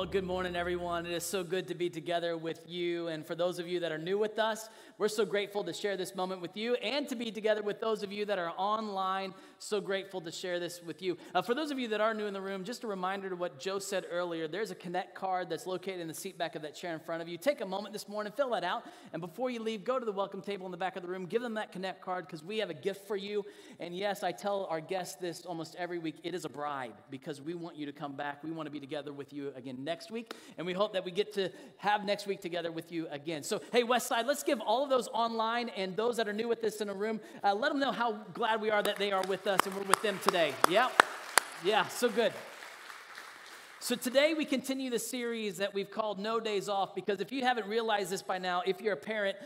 Well, good morning, everyone. It is so good to be together with you. And for those of you that are new with us, we're so grateful to share this moment with you and to be together with those of you that are online. So grateful to share this with you. Uh, for those of you that are new in the room, just a reminder to what Joe said earlier there's a Connect card that's located in the seat back of that chair in front of you. Take a moment this morning, fill that out. And before you leave, go to the welcome table in the back of the room, give them that Connect card because we have a gift for you. And yes, I tell our guests this almost every week it is a bribe because we want you to come back. We want to be together with you again next week. And we hope that we get to have next week together with you again. So, hey, Westside, let's give all of those online and those that are new with us in a room, uh, let them know how glad we are that they are with us and we're with them today. Yeah. Yeah, so good. So, today we continue the series that we've called No Days Off because if you haven't realized this by now, if you're a parent,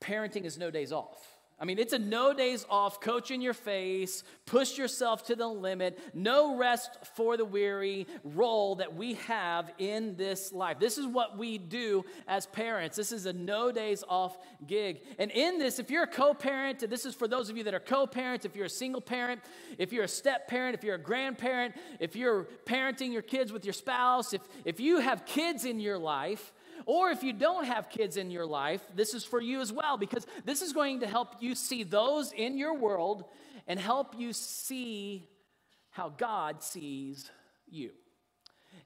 parenting is no days off. I mean, it's a no days off, coach in your face, push yourself to the limit, no rest for the weary role that we have in this life. This is what we do as parents. This is a no days off gig. And in this, if you're a co parent, this is for those of you that are co parents, if you're a single parent, if you're a step parent, if you're a grandparent, if you're parenting your kids with your spouse, if, if you have kids in your life, or if you don't have kids in your life, this is for you as well, because this is going to help you see those in your world and help you see how God sees you.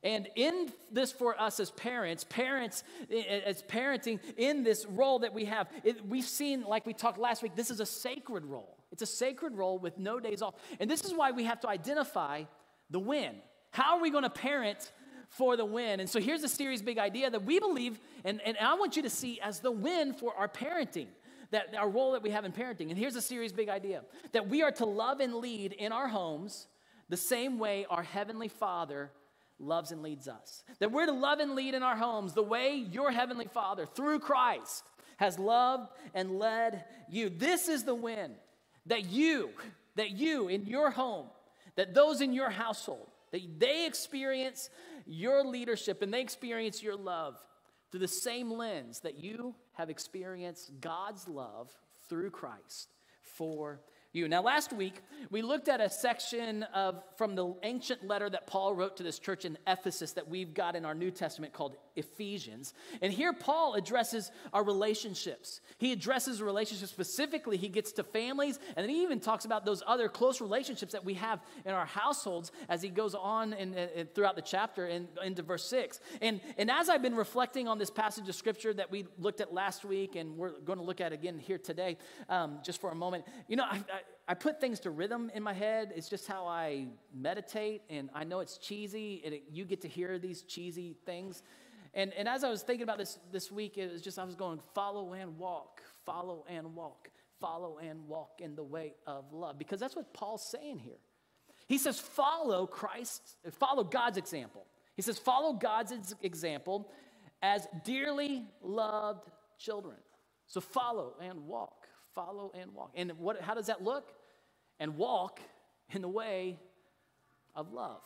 And in this for us as parents, parents, as parenting, in this role that we have, it, we've seen, like we talked last week, this is a sacred role. It's a sacred role with no days off. And this is why we have to identify the when. How are we going to parent for the win. And so here's a series big idea that we believe, and, and I want you to see as the win for our parenting, that our role that we have in parenting. And here's a series big idea that we are to love and lead in our homes the same way our Heavenly Father loves and leads us. That we're to love and lead in our homes the way your Heavenly Father, through Christ, has loved and led you. This is the win that you, that you in your home, that those in your household, that they experience your leadership and they experience your love through the same lens that you have experienced God's love through Christ for you. Now, last week, we looked at a section of from the ancient letter that Paul wrote to this church in Ephesus that we've got in our New Testament called Ephesians. And here, Paul addresses our relationships. He addresses relationships specifically. He gets to families, and then he even talks about those other close relationships that we have in our households as he goes on in, in, throughout the chapter and into verse 6. And, and as I've been reflecting on this passage of scripture that we looked at last week, and we're going to look at again here today, um, just for a moment, you know, I, I I put things to rhythm in my head. It's just how I meditate, and I know it's cheesy, and it, you get to hear these cheesy things. And, and as I was thinking about this this week, it was just I was going, follow and walk, follow and walk, follow and walk in the way of love. Because that's what Paul's saying here. He says, follow Christ, follow God's example. He says, follow God's example as dearly loved children. So follow and walk, follow and walk. And what, how does that look? and walk in the way of love.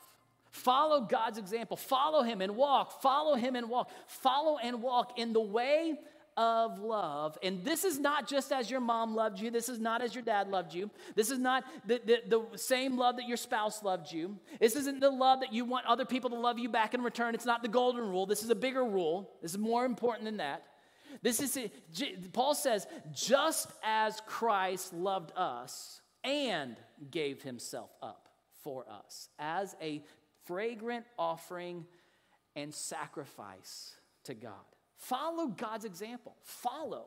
Follow God's example. Follow Him and walk. Follow Him and walk. Follow and walk in the way of love. And this is not just as your mom loved you. This is not as your dad loved you. This is not the, the, the, same love that your spouse loved you. This isn't the love that you want other people to love you back in return. It's not the golden rule. This is a bigger rule. This is more important than that. This is, it. Paul says, just as Christ loved us and gave himself up for us as a fragrant offering and sacrifice to God. Follow God's example. Follow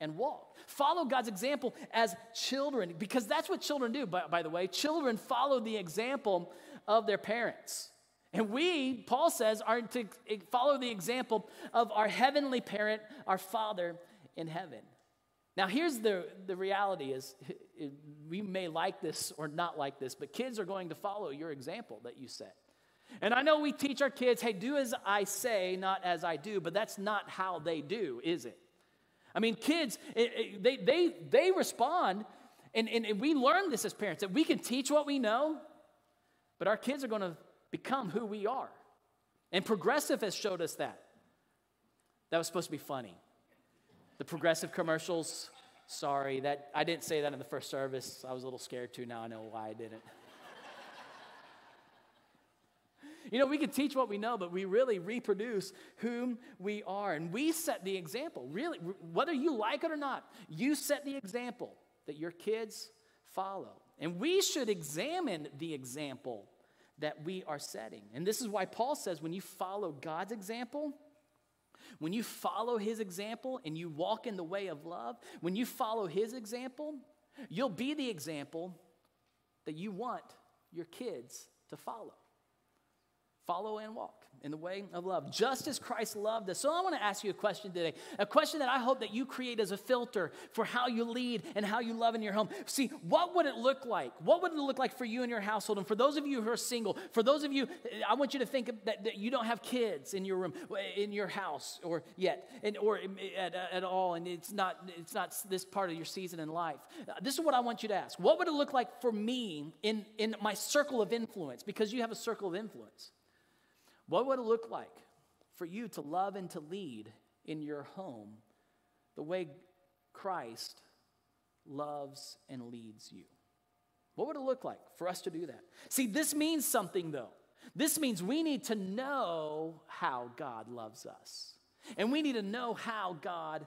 and walk. Follow God's example as children, because that's what children do, by, by, the way. Children follow the example of their parents. And we, Paul says, are to follow the example of our heavenly parent, our Father in heaven. Now, here's the, the reality is we may like this or not like this, but kids are going to follow your example that you set. And I know we teach our kids, hey, do as I say, not as I do, but that's not how they do, is it? I mean, kids, it, it, they, they, they respond, and, and, and we learn this as parents that we can teach what we know, but our kids are going to become who we are. And Progressive has showed us that. That was supposed to be funny. The progressive commercials, sorry, that I didn't say that in the first service. I was a little scared too. Now I know why I didn't. You know, we can teach what we know, but we really reproduce whom we are. And we set the example, really, whether you like it or not, you set the example that your kids follow. And we should examine the example that we are setting. And this is why Paul says when you follow God's example, when you follow his example and you walk in the way of love, when you follow his example, you'll be the example that you want your kids to follow. Follow and walk in the way of love, just as Christ loved us. So I want to ask you a question today, a question that I hope that you create as a filter for how you lead and how you love in your home. See, what would it look like? What would it look like for you and your household? And for those of you who are single, for those of you, I want you to think that, that you don't have kids in your room, in your house, or yet, and, or at, at all, and it's not, it's not this part of your season in life. This is what I want you to ask. What would it look like for me in, in my circle of influence? Because you have a circle of influence. What would it look like for you to love and to lead in your home the way Christ loves and leads you? What would it look like for us to do that? See, this means something though. This means we need to know how God loves us. And we need to know how God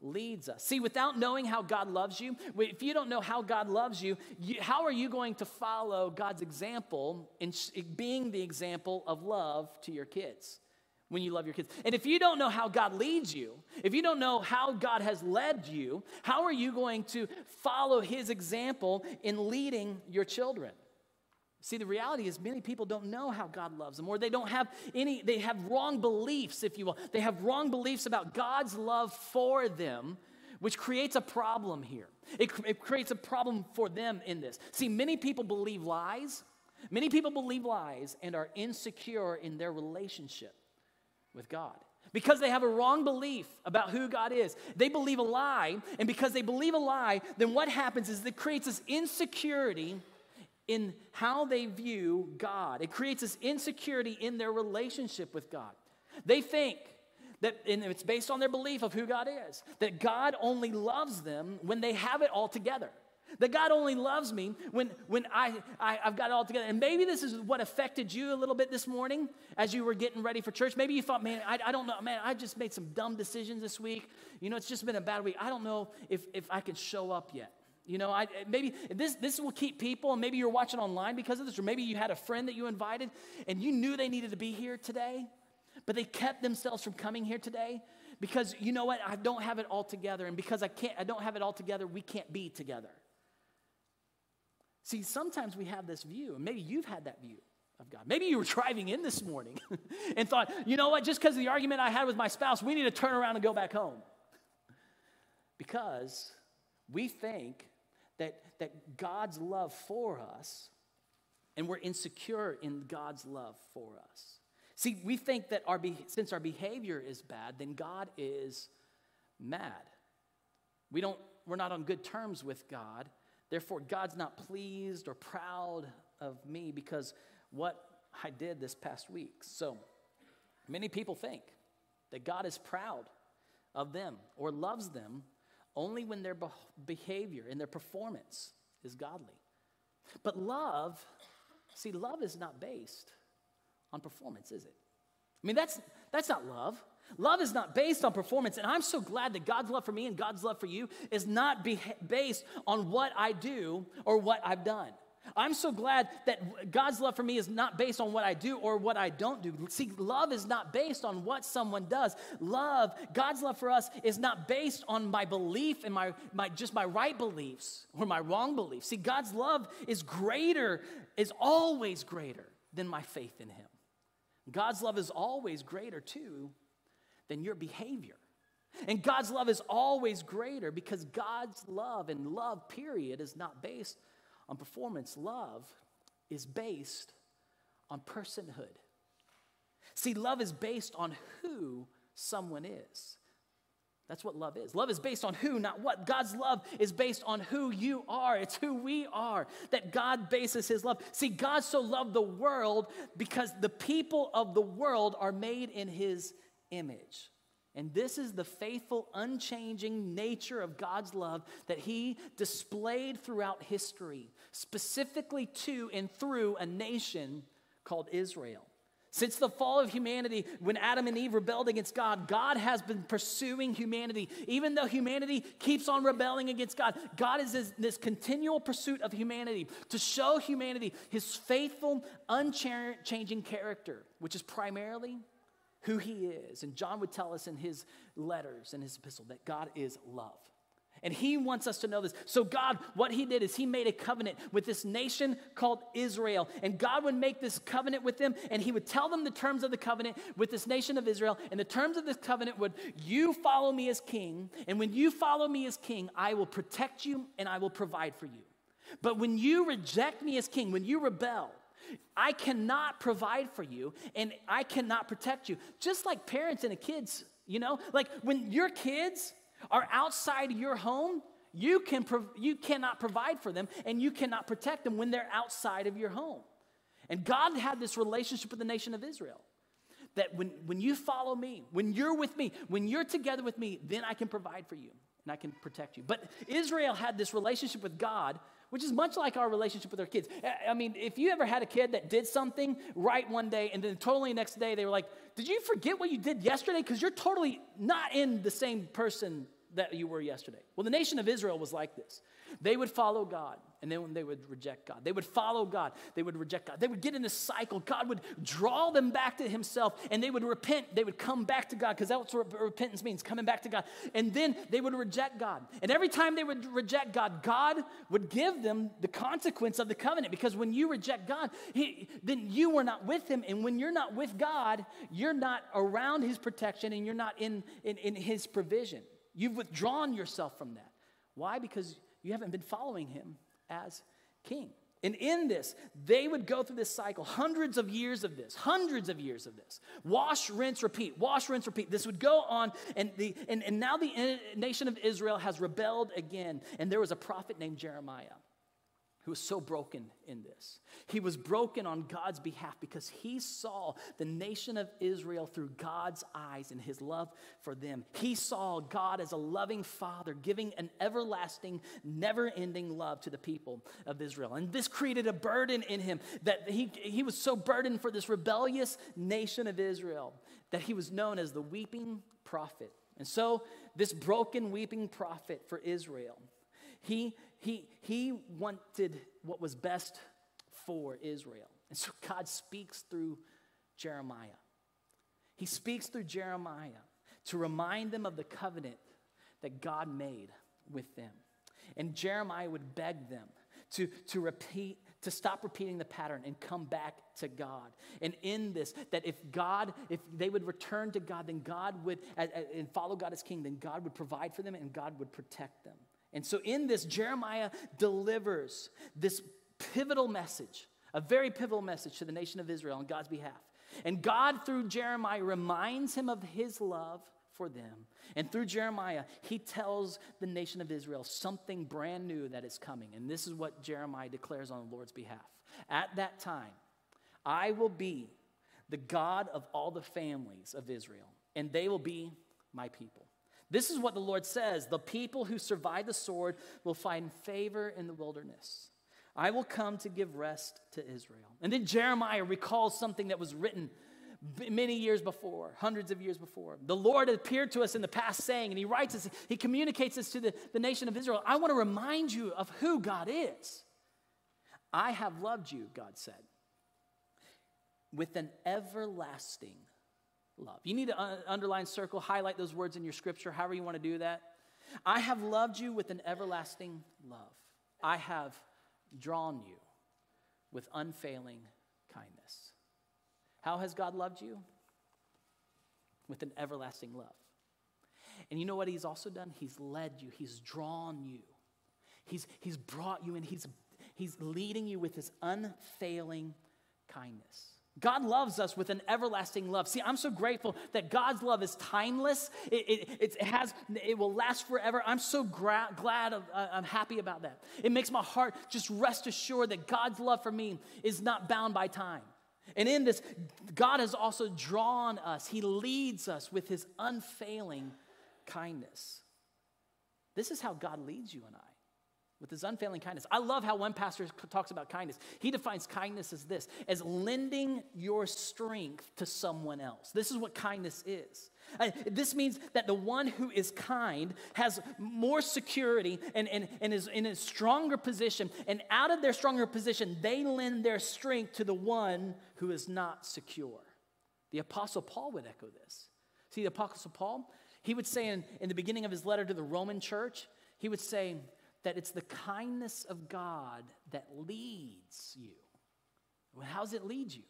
leads us. See, without knowing how God loves you, if you don't know how God loves you, you how are you going to follow God's example in being the example of love to your kids? When you love your kids. And if you don't know how God leads you, if you don't know how God has led you, how are you going to follow his example in leading your children? See, the reality is many people don't know how God loves them, or they don't have any, they have wrong beliefs, if you will. They have wrong beliefs about God's love for them, which creates a problem here. It, it creates a problem for them in this. See, many people believe lies. Many people believe lies and are insecure in their relationship with God because they have a wrong belief about who God is. They believe a lie, and because they believe a lie, then what happens is it creates this insecurity in how they view God. It creates this insecurity in their relationship with God. They think that, and it's based on their belief of who God is, that God only loves them when they have it all together. That God only loves me when, when I, I, have got it all together. And maybe this is what affected you a little bit this morning as you were getting ready for church. Maybe you thought, man, I, I don't know, man, I just made some dumb decisions this week. You know, it's just been a bad week. I don't know if, if I can show up yet. You know, I, maybe this, this will keep people, and maybe you're watching online because of this, or maybe you had a friend that you invited and you knew they needed to be here today, but they kept themselves from coming here today because you know what? I don't have it all together, and because I can't, I don't have it all together, we can't be together. See, sometimes we have this view, and maybe you've had that view of God. Maybe you were driving in this morning and thought, you know what, just because of the argument I had with my spouse, we need to turn around and go back home. Because we think that, that God's love for us, and we're insecure in God's love for us. See, we think that our be- since our behavior is bad, then God is mad. We don't, we're not on good terms with God. Therefore, God's not pleased or proud of me because what I did this past week. So many people think that God is proud of them or loves them only when their behavior and their performance is godly. But love, see, love is not based on performance, is it? I mean, that's, that's not love. Love is not based on performance. And I'm so glad that God's love for me and God's love for you is not be- based on what I do or what I've done. I'm so glad that God's love for me is not based on what I do or what I don't do. See, love is not based on what someone does. Love, God's love for us is not based on my belief and my, my just my right beliefs or my wrong beliefs. See, God's love is greater, is always greater than my faith in Him. God's love is always greater too than your behavior. And God's love is always greater because God's love and love, period, is not based on performance, love is based on personhood. See, love is based on who someone is. That's what love is. Love is based on who, not what. God's love is based on who you are. It's who we are that God bases his love. See, God so loved the world because the people of the world are made in his image. And this is the faithful, unchanging nature of God's love that He displayed throughout history, specifically to and through a nation called Israel. Since the fall of humanity, when Adam and Eve rebelled against God, God has been pursuing humanity. Even though humanity keeps on rebelling against God, God is this, this continual pursuit of humanity to show humanity his faithful, unchanging character, which is primarily who he is. And John would tell us in his letters and his epistle that God is love. And he wants us to know this. So, God, what he did is he made a covenant with this nation called Israel. And God would make this covenant with them, and he would tell them the terms of the covenant with this nation of Israel. And the terms of this covenant would you follow me as king, and when you follow me as king, I will protect you and I will provide for you. But when you reject me as king, when you rebel, I cannot provide for you and I cannot protect you. Just like parents and kids, you know, like when your kids, are outside your home, you, can prov- you cannot provide for them and you cannot protect them when they're outside of your home. And God had this relationship with the nation of Israel that when, when you follow me, when you're with me, when you're together with me, then I can provide for you and I can protect you. But Israel had this relationship with God, which is much like our relationship with our kids. I mean, if you ever had a kid that did something right one day and then totally next day they were like, Did you forget what you did yesterday? Because you're totally not in the same person that you were yesterday. Well, the nation of Israel was like this. They would follow God, and then they would reject God. They would follow God, they would reject God. They would get in this cycle. God would draw them back to Himself, and they would repent. They would come back to God, because that's what repentance means coming back to God. And then they would reject God. And every time they would reject God, God would give them the consequence of the covenant, because when you reject God, he, then you were not with Him. And when you're not with God, you're not around His protection, and you're not in, in, in His provision. You've withdrawn yourself from that. Why? Because you haven't been following him as king. And in this, they would go through this cycle, hundreds of years of this, hundreds of years of this. Wash, rinse, repeat, wash, rinse, repeat. This would go on, and, the, and, and now the nation of Israel has rebelled again. And there was a prophet named Jeremiah who was so broken in this. He was broken on God's behalf because he saw the nation of Israel through God's eyes and his love for them. He saw God as a loving father giving an everlasting, never ending love to the people of Israel. And this created a burden in him that he, he was so burdened for this rebellious nation of Israel that he was known as the weeping prophet. And so, this broken, weeping prophet for Israel, he he, he wanted what was best for Israel. And so God speaks through Jeremiah. He speaks through Jeremiah to remind them of the covenant that God made with them. And Jeremiah would beg them to, to repeat, to stop repeating the pattern and come back to God. And in this, that if God, if they would return to God, then God would, and follow God as king, then God would provide for them and God would protect them. And so, in this, Jeremiah delivers this pivotal message, a very pivotal message to the nation of Israel on God's behalf. And God, through Jeremiah, reminds him of his love for them. And through Jeremiah, he tells the nation of Israel something brand new that is coming. And this is what Jeremiah declares on the Lord's behalf. At that time, I will be the God of all the families of Israel, and they will be my people. This is what the Lord says The people who survive the sword will find favor in the wilderness. I will come to give rest to Israel. And then Jeremiah recalls something that was written many years before, hundreds of years before. The Lord appeared to us in the past saying, and he writes this, he communicates this to the, the nation of Israel. I want to remind you of who God is. I have loved you, God said, with an everlasting love. You need to uh, underline, circle, highlight those words in your scripture, however you want to do that. I have loved you with an everlasting love. I have drawn you with unfailing kindness. How has God loved you? With an everlasting love. And you know what He's also done? He's led you, He's drawn you, He's, he's brought you in, he's, he's leading you with His unfailing kindness. God loves us with an everlasting love. See, I'm so grateful that God's love is timeless. It, it, it has, it will last forever. I'm so gra- glad, of, uh, I'm happy about that. It makes my heart just rest assured that God's love for me is not bound by time. And in this, God has also drawn us. He leads us with his unfailing kindness. This is how God leads you and I. with his unfailing kindness. I love how one pastor talks about kindness. He defines kindness as this as lending your strength to someone else. This is what kindness is. Uh, this means that the one who is kind has more security and, and, and is in a stronger position. And out of their stronger position, they lend their strength to the one who is not secure. The Apostle Paul would echo this. See, the Apostle Paul, he would say in, in the beginning of his letter to the Roman church, he would say that it's the kindness of God that leads you. Well, how does it lead you?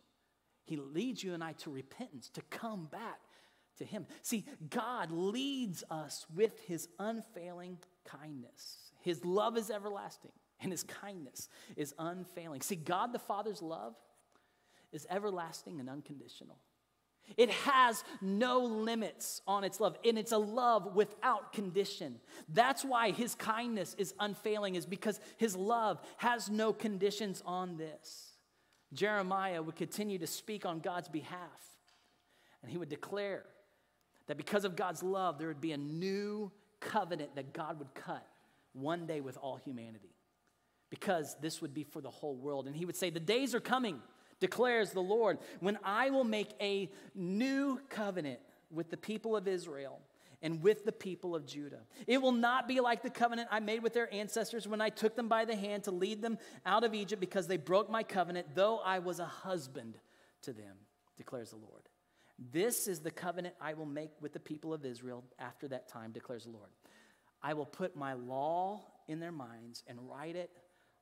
He leads you and I to repentance, to come back to Him. See, God leads us with His unfailing kindness. His love is everlasting, and His kindness is unfailing. See, God the Father's love is everlasting and unconditional. It has no limits on its love, and it's a love without condition. That's why his kindness is unfailing, is because his love has no conditions on this. Jeremiah would continue to speak on God's behalf, and he would declare that because of God's love, there would be a new covenant that God would cut one day with all humanity, because this would be for the whole world. And he would say, The days are coming, declares the Lord, when I will make a new covenant with the people of Israel and with the people of Judah. It will not be like the covenant I made with their ancestors when I took them by the hand to lead them out of Egypt because they broke my covenant, though I was a husband to them, declares the Lord. This is the covenant I will make with the people of Israel after that time, declares the Lord. I will put my law in their minds and write it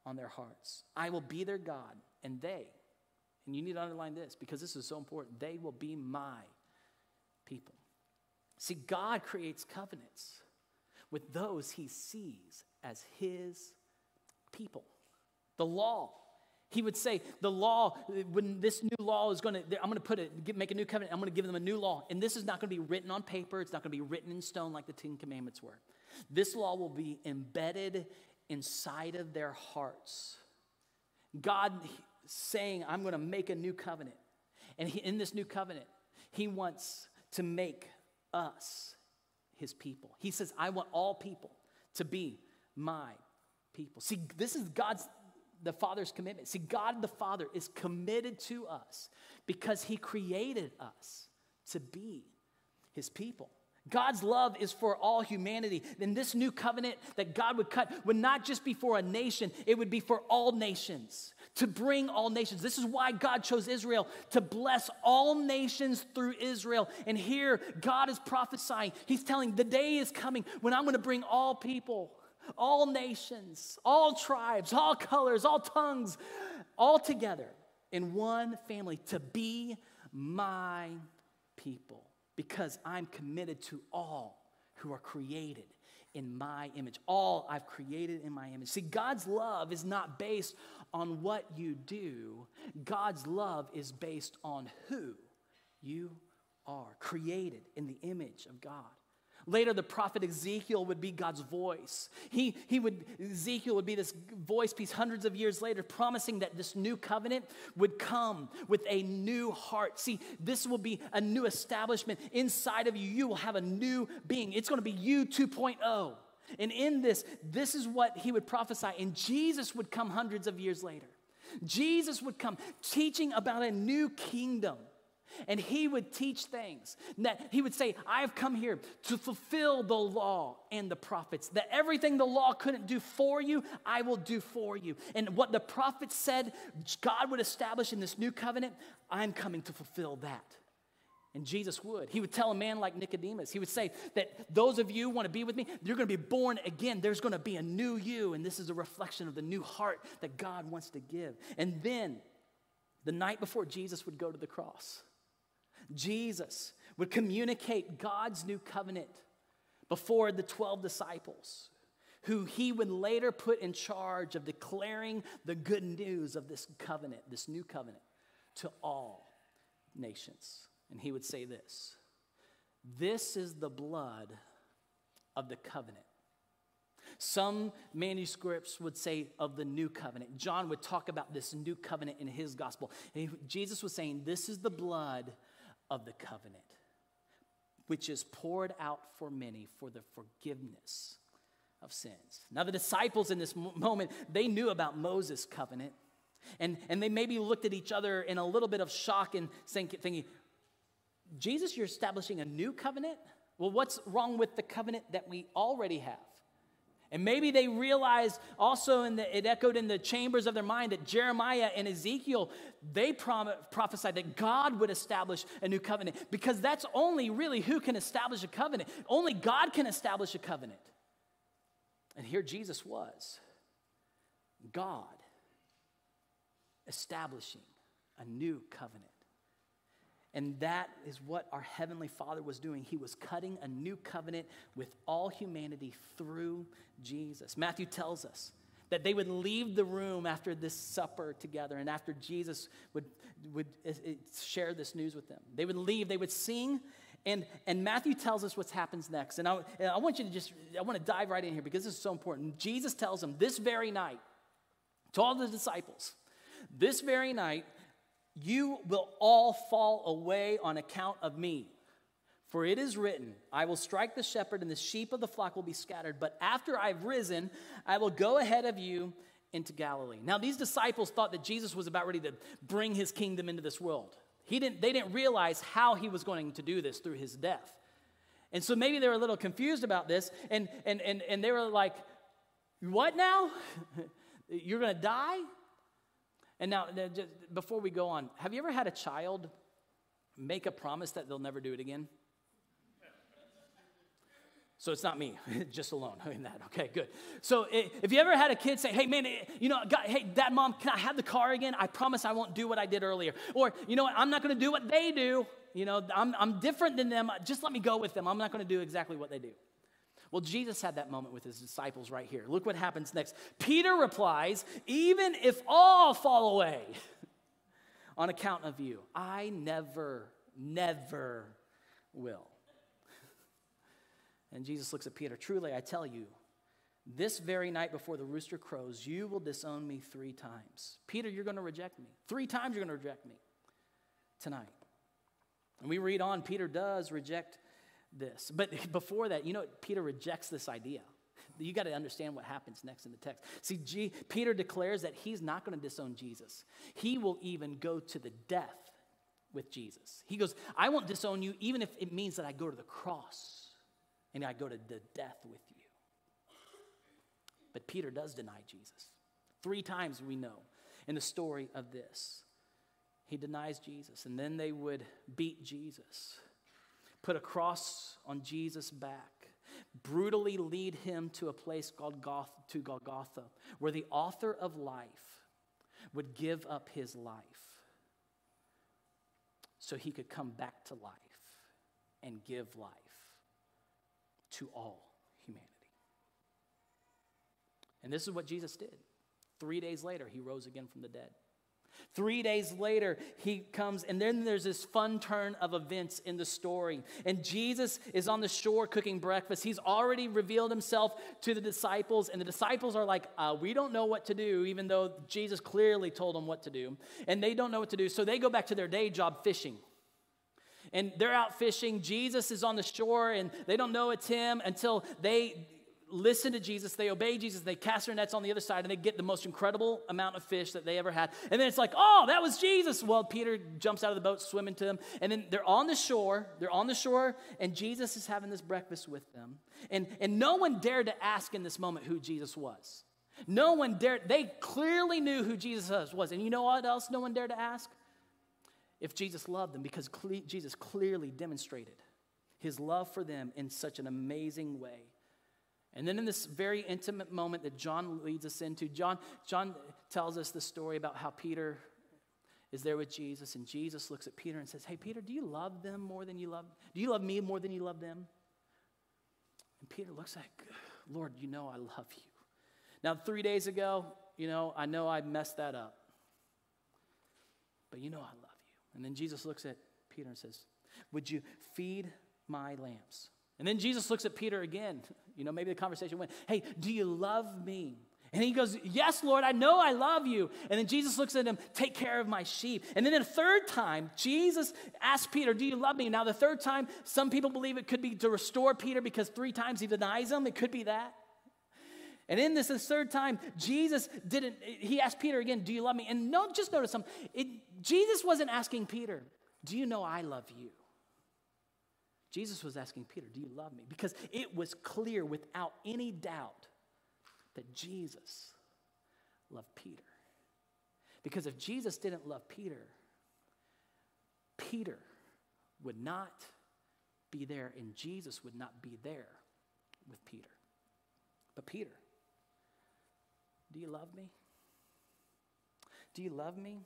on their hearts. I will be their God, and they, and you need to underline this because this is so important, they will be my people. See, God creates covenants with those he sees as his people. The law he would say, the law, when this new law is going to, I'm going to put it, make a new covenant, I'm going to give them a new law. And this is not going to be written on paper, it's not going to be written in stone like the Ten Commandments were. This law will be embedded inside of their hearts. God saying, I'm going to make a new covenant. And he, in this new covenant, He wants to make us His people. He says, I want all people to be my people. See, this is God's the Father's commitment. See, God the Father is committed to us because He created us to be His people. God's love is for all humanity. And this new covenant that God would cut would not just be for a nation, it would be for all nations, to bring all nations. This is why God chose Israel to bless all nations through Israel. And here, God is prophesying. He's telling the day is coming when I'm going to bring all people all nations, all tribes, all colors, all tongues, all together in one family to be my people because I'm committed to all who are created in my image. All I've created in my image. See, God's love is not based on what you do, God's love is based on who you are, created in the image of God. Later, the prophet Ezekiel would be God's voice. He, he would, Ezekiel would be this voice piece hundreds of years later, promising that this new covenant would come with a new heart. See, this will be a new establishment inside of you. You will have a new being. It's going to be you 2.0. And in this, this is what he would prophesy. And Jesus would come hundreds of years later. Jesus would come teaching about a new kingdom and he would teach things that he would say, I have come here to fulfill the law and the prophets. That everything the law couldn't do for you, I will do for you. And what the prophets said God would establish in this new covenant, I'm coming to fulfill that. And Jesus would. He would tell a man like Nicodemus, he would say that those of you want to be with me, you're going to be born again. There's going to be a new you. And this is a reflection of the new heart that God wants to give. And then, the night before Jesus would go to the cross, Jesus would communicate God's new covenant before the 12 disciples, who he would later put in charge of declaring the good news of this covenant, this new covenant, to all nations. And he would say this This is the blood of the covenant. Some manuscripts would say of the new covenant. John would talk about this new covenant in his gospel. And Jesus was saying, This is the blood of the covenant, which is poured out for many for the forgiveness of sins. Now, the disciples in this moment, they knew about Moses' covenant. And, and they maybe looked at each other in a little bit of shock and thinking, Jesus, you're establishing a new covenant? Well, what's wrong with the covenant that we already have? And maybe they realized also, the, it echoed in the chambers of their mind that Jeremiah and Ezekiel, they prom- prophesied that God would establish a new covenant because that's only really who can establish a covenant. Only God can establish a covenant. And here Jesus was God establishing a new covenant. And that is what our Heavenly Father was doing. He was cutting a new covenant with all humanity through Jesus. Matthew tells us that they would leave the room after this supper together and after Jesus would, would uh, uh, share this news with them. They would leave, they would sing, and, and Matthew tells us what happens next. And I, and I want you to just, I want to dive right in here because this is so important. Jesus tells them this very night to all the disciples, this very night, you will all fall away on account of me. For it is written, I will strike the shepherd, and the sheep of the flock will be scattered. But after I've risen, I will go ahead of you into Galilee. Now, these disciples thought that Jesus was about ready to bring his kingdom into this world. He didn't, they didn't realize how he was going to do this through his death. And so maybe they were a little confused about this, and, and, and, and they were like, What now? You're going to die? And now, before we go on, have you ever had a child make a promise that they'll never do it again? So it's not me, just alone in that. Okay, good. So if you ever had a kid say, "Hey, man, eh, you know, God, hey, Dad, Mom, can I have the car again? I promise I won't do what I did earlier." Or you know what? I'm not going to do what they do. You know, I'm, I'm different than them. Just let me go with them. I'm not going to do exactly what they do. Well, Jesus had that moment with his disciples right here. Look what happens next. Peter replies, Even if all fall away on account of you, I never, never will. And Jesus looks at Peter, Truly, I tell you, this very night before the rooster crows, you will disown me three times. Peter, you're going to reject me. Three times you're going to reject me tonight. And we read on, Peter does reject this. But before that, you know, Peter rejects this idea. You got to understand what happens next in the text. See, G, Peter declares that he's not going to disown Jesus. He will even go to the death with Jesus. He goes, I won't disown you even if it means that I go to the cross and I go to the death with you. But Peter does deny Jesus. Three times we know in the story of this. He denies Jesus, and then they would beat Jesus put a cross on Jesus' back, brutally lead him to a place called Goth- to Golgotha, where the author of life would give up his life so he could come back to life and give life to all humanity. And this is what Jesus did. Three days later, he rose again from the dead. Three days later, he comes, and then there's this fun turn of events in the story. And Jesus is on the shore cooking breakfast. He's already revealed himself to the disciples, and the disciples are like, uh, We don't know what to do, even though Jesus clearly told them what to do. And they don't know what to do, so they go back to their day job fishing. And they're out fishing. Jesus is on the shore, and they don't know it's him until they listen to Jesus, they obey Jesus, they cast their nets on the other side, and they get the most incredible amount of fish that they ever had. And then it's like, oh, that was Jesus. Well, Peter jumps out of the boat, swimming to them, and then they're on the shore. They're on the shore, and Jesus is having this breakfast with them. And, and no one dared to ask in this moment who Jesus was. No one dared, they clearly knew who Jesus was. And you know what else no one dared to ask? If Jesus loved them, because Jesus clearly demonstrated his love for them in such an amazing way. And then in this very intimate moment that John leads us into, John, John tells us the story about how Peter is there with Jesus, and Jesus looks at Peter and says, Hey, Peter, do you love them more than you love? Do you love me more than you love them? And Peter looks like, Lord, you know I love you. Now, three days ago, you know, I know I messed that up. But you know I love you. And then Jesus looks at Peter and says, Would you feed my lambs? And then Jesus looks at Peter again. You know, maybe the conversation went, Hey, do you love me? And he goes, Yes, Lord, I know I love you. And then Jesus looks at him, Take care of my sheep. And then a third time, Jesus asks Peter, Do you love me? Now, the third time, some people believe it could be to restore Peter because three times he denies him. It could be that. And in this, this third time, Jesus didn't, he asked Peter again, Do you love me? And no, just notice something. It, Jesus wasn't asking Peter, Do you know I love you? Jesus was asking Peter, Do you love me? Because it was clear without any doubt that Jesus loved Peter. Because if Jesus didn't love Peter, Peter would not be there and Jesus would not be there with Peter. But Peter, do you love me? Do you love me?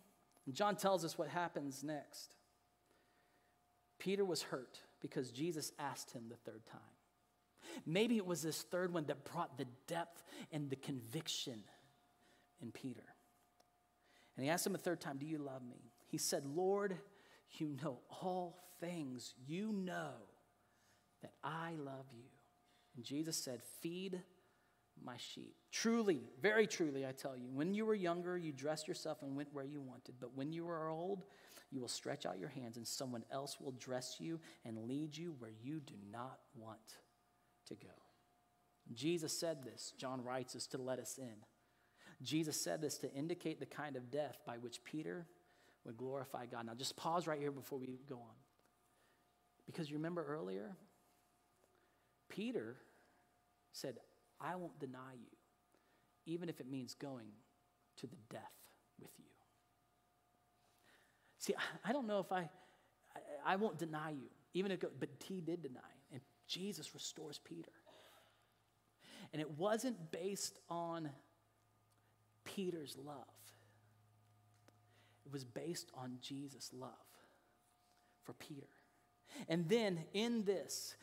And John tells us what happens next. Peter was hurt because Jesus asked him the third time. Maybe it was this third one that brought the depth and the conviction in Peter. And he asked him a third time, Do you love me? He said, Lord, you know all things. You know that I love you. And Jesus said, Feed my sheep. Truly, very truly, I tell you, when you were younger, you dressed yourself and went where you wanted. But when you are old, you will stretch out your hands, and someone else will dress you and lead you where you do not want to go. Jesus said this, John writes us to let us in. Jesus said this to indicate the kind of death by which Peter would glorify God. Now, just pause right here before we go on. Because you remember earlier, Peter said, I won't deny you, even if it means going to the death with you. See, I don't know if I, I, I won't deny you, even if, but he did deny, and Jesus restores Peter. And it wasn't based on Peter's love, it was based on Jesus' love for Peter. And then in this,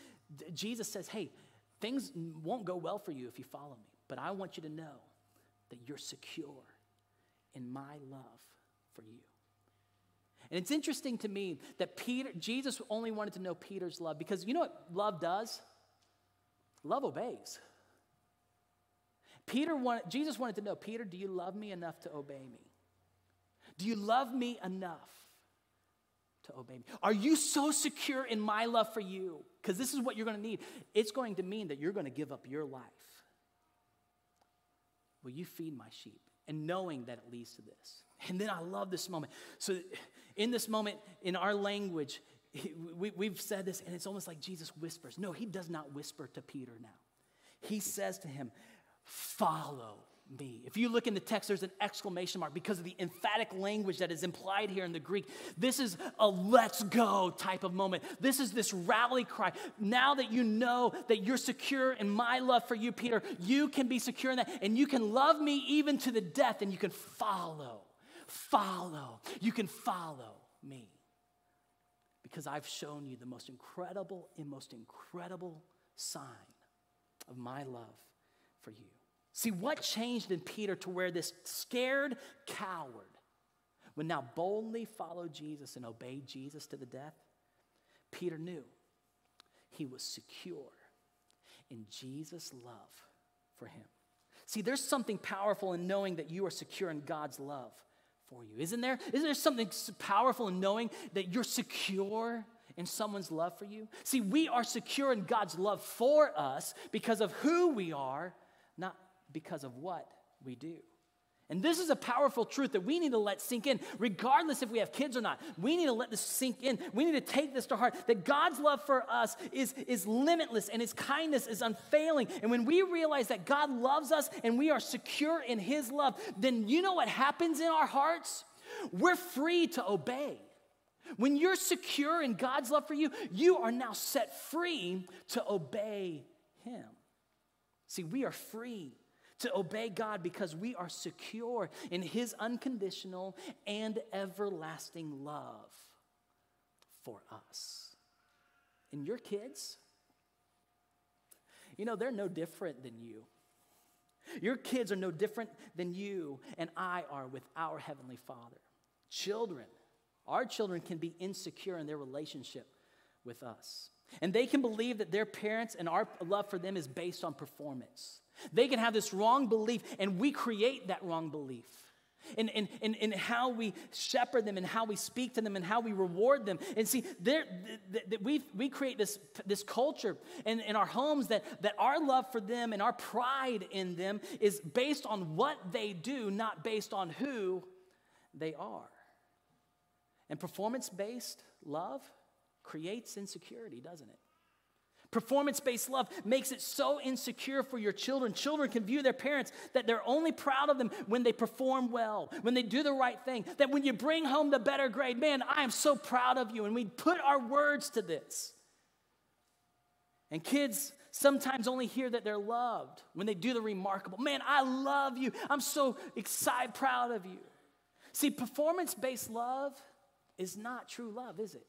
Jesus says, Hey, things won't go well for you if you follow me, but I want you to know that you're secure in my love for you. And it's interesting to me that Peter, Jesus only wanted to know Peter's love because you know what love does? Love obeys. Peter wanted, Jesus wanted to know, Peter, do you love me enough to obey me? Do you love me enough to obey me? Are you so secure in my love for you? Because this is what you're going to need. It's going to mean that you're going to give up your life. Will you feed my sheep? And knowing that it leads to this. And then I love this moment. So, in this moment, in our language, we, we've said this, and it's almost like Jesus whispers. No, he does not whisper to Peter now. He says to him, Follow me. If you look in the text, there's an exclamation mark because of the emphatic language that is implied here in the Greek. This is a let's go type of moment. This is this rally cry. Now that you know that you're secure in my love for you, Peter, you can be secure in that and you can love me even to the death and you can follow. Follow. You can follow me because I've shown you the most incredible and most incredible sign of my love for you. See, what changed in Peter to where this scared coward would now boldly follow Jesus and obey Jesus to the death? Peter knew he was secure in Jesus' love for him. See, there's something powerful in knowing that you are secure in God's love for you, isn't there? Isn't there something powerful in knowing that you're secure in someone's love for you? See, we are secure in God's love for us because of who we are, not because of what we do. And this is a powerful truth that we need to let sink in, regardless if we have kids or not. We need to let this sink in. We need to take this to heart that God's love for us is, is limitless and His kindness is unfailing. And when we realize that God loves us and we are secure in His love, then you know what happens in our hearts? We're free to obey. When you're secure in God's love for you, you are now set free to obey Him. See, we are free to obey God because we are secure in His unconditional and everlasting love for us. And your kids, you know, they're no different than you. Your kids are no different than you and I are with our Heavenly Father. Children, our children can be insecure in their relationship with us. And they can believe that their parents and our love for them is based on performance. They can have this wrong belief, and we create that wrong belief. in, in, in, in how we shepherd them and how we speak to them and how we reward them. And see, th- th- we, we create this, this culture in, in our homes that, that our love for them and our pride in them is based on what they do, not based on who they are. And performance based love creates insecurity, doesn't it? Performance based love makes it so insecure for your children. Children can view their parents that they're only proud of them when they perform well, when they do the right thing, that when you bring home the better grade, man, I am so proud of you. And we put our words to this. And kids sometimes only hear that they're loved when they do the remarkable. Man, I love you. I'm so excited, proud of you. See, performance based love is not true love, is it?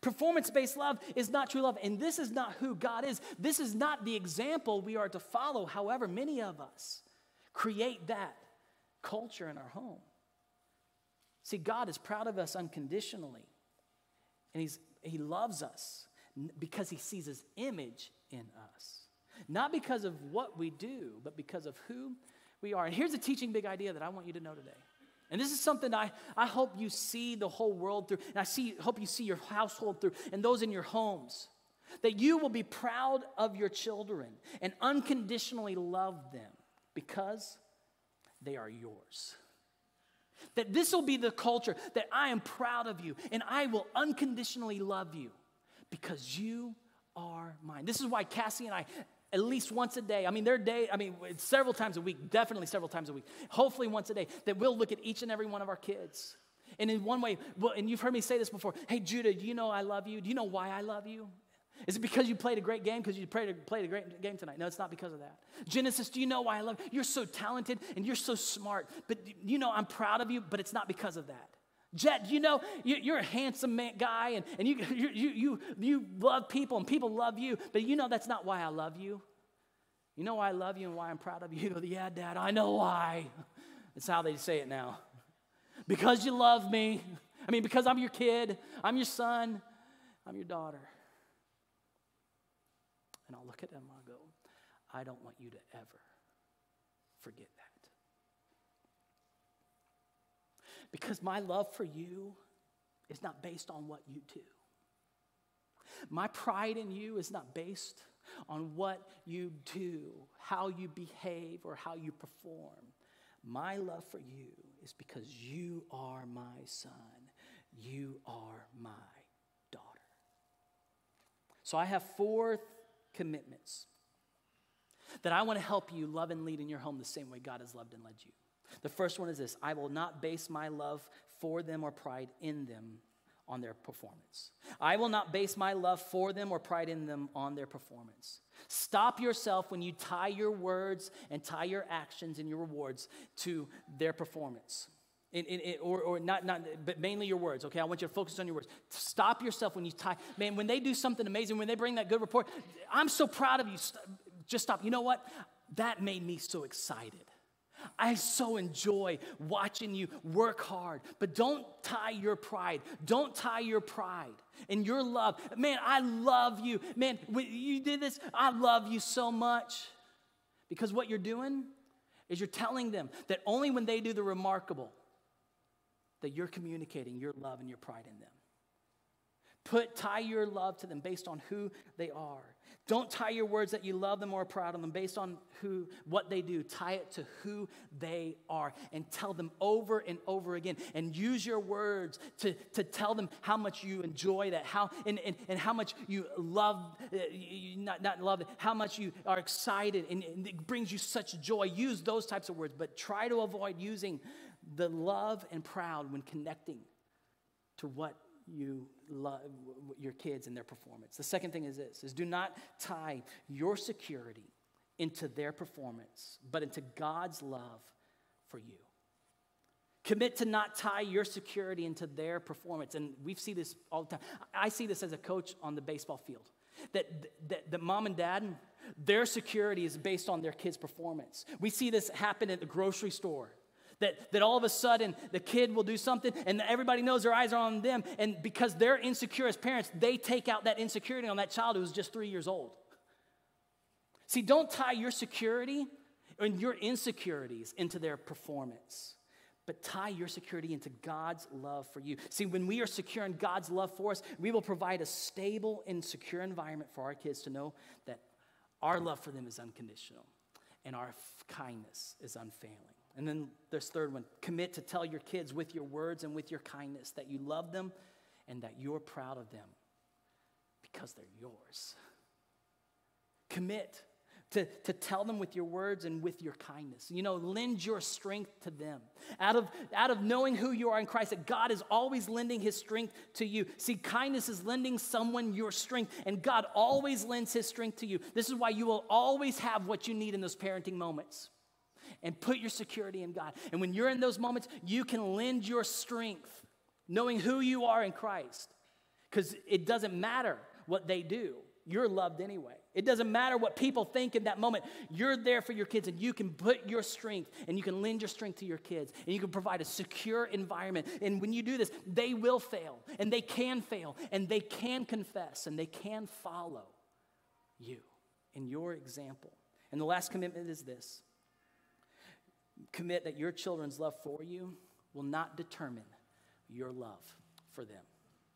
Performance based love is not true love, and this is not who God is. This is not the example we are to follow. However, many of us create that culture in our home. See, God is proud of us unconditionally, and he's, He loves us because He sees His image in us. Not because of what we do, but because of who we are. And here's a teaching big idea that I want you to know today. And this is something I, I hope you see the whole world through, and I see, hope you see your household through, and those in your homes. That you will be proud of your children and unconditionally love them because they are yours. That this will be the culture that I am proud of you and I will unconditionally love you because you are mine. This is why Cassie and I at least once a day. I mean, there are days, I mean, several times a week, definitely several times a week, hopefully once a day, that we'll look at each and every one of our kids. And in one way, and you've heard me say this before hey, Judah, do you know I love you? Do you know why I love you? Is it because you played a great game? Because you played a great game tonight? No, it's not because of that. Genesis, do you know why I love you? You're so talented and you're so smart, but you know I'm proud of you, but it's not because of that. Jet, you know you're a handsome man, guy and, and you, you, you, you love people and people love you, but you know that's not why I love you. You know why I love you and why I'm proud of you? You yeah, Dad, I know why. That's how they say it now. Because you love me. I mean, because I'm your kid, I'm your son, I'm your daughter. And I'll look at them and I'll go, I don't want you to ever forget that. Because my love for you is not based on what you do. My pride in you is not based on what you do, how you behave, or how you perform. My love for you is because you are my son, you are my daughter. So I have four commitments that I want to help you love and lead in your home the same way God has loved and led you. The first one is this I will not base my love for them or pride in them on their performance. I will not base my love for them or pride in them on their performance. Stop yourself when you tie your words and tie your actions and your rewards to their performance. In, in, in, or, or not, not, but mainly your words, okay? I want you to focus on your words. Stop yourself when you tie, man, when they do something amazing, when they bring that good report, I'm so proud of you. Just stop. You know what? That made me so excited. I so enjoy watching you work hard, but don't tie your pride. Don't tie your pride and your love. Man, I love you. Man, you did this, I love you so much. Because what you're doing is you're telling them that only when they do the remarkable that you're communicating your love and your pride in them. Put tie your love to them based on who they are. Don't tie your words that you love them or are proud of them based on who what they do. Tie it to who they are and tell them over and over again. And use your words to, to tell them how much you enjoy that, how and, and, and how much you love uh, you, not, not love it, how much you are excited and, and it brings you such joy. Use those types of words, but try to avoid using the love and proud when connecting to what you love your kids and their performance. The second thing is this is do not tie your security into their performance, but into God's love for you. Commit to not tie your security into their performance. And we see this all the time. I see this as a coach on the baseball field. That, that, that mom and dad, their security is based on their kids' performance. We see this happen at the grocery store. That, that all of a sudden the kid will do something and everybody knows their eyes are on them. And because they're insecure as parents, they take out that insecurity on that child who's just three years old. See, don't tie your security and your insecurities into their performance. but tie your security into God's love for you. See, when we are secure in God's love for us, we will provide a stable and secure environment for our kids to know that our love for them is unconditional and our kindness is unfailing. And then this third one commit to tell your kids with your words and with your kindness that you love them and that you're proud of them because they're yours. Commit to, to tell them with your words and with your kindness. You know, lend your strength to them. Out of, out of knowing who you are in Christ, that God is always lending his strength to you. See, kindness is lending someone your strength, and God always lends his strength to you. This is why you will always have what you need in those parenting moments. And put your security in God. And when you're in those moments, you can lend your strength, knowing who you are in Christ. Because it doesn't matter what they do, you're loved anyway. It doesn't matter what people think in that moment. You're there for your kids and you can put your strength and you can lend your strength to your kids and you can provide a secure environment. And when you do this, they will fail and they can fail and they can confess and they can follow you in your example. And the last commitment is this commit that your children's love for you will not determine your love for them.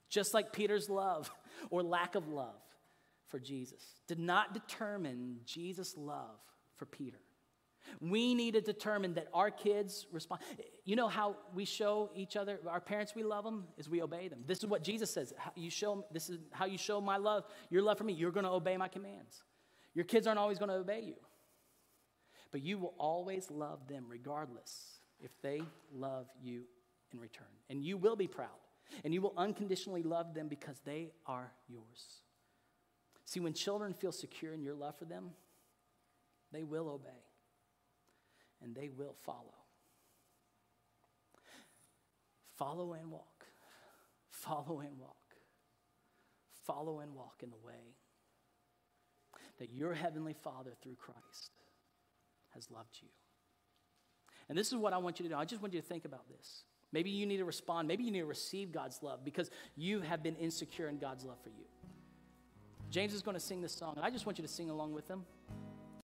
Just like Peter's love or lack of love for Jesus did not determine Jesus' love for Peter. We need to determine that our kids respond. You know how we show each other, our parents, we love them, is we obey them. This is what Jesus says. You show, this is how you show my love, your love for me. You're going to obey my commands. Your kids aren't always going to obey you, but you will always love them regardless if they love you in return. And you will be proud, and you will unconditionally love them because they are yours. See, when children feel secure in your love for them, they will obey and they will follow. Follow and walk. Follow and walk. Follow and walk in the way that your heavenly Father through Christ has loved you. And this is what I want you to do. I just want you to think about this. Maybe you need to respond. Maybe you need to receive God's love because you have been insecure in God's love for you. James is going to sing this song, and I just want you to sing along with him.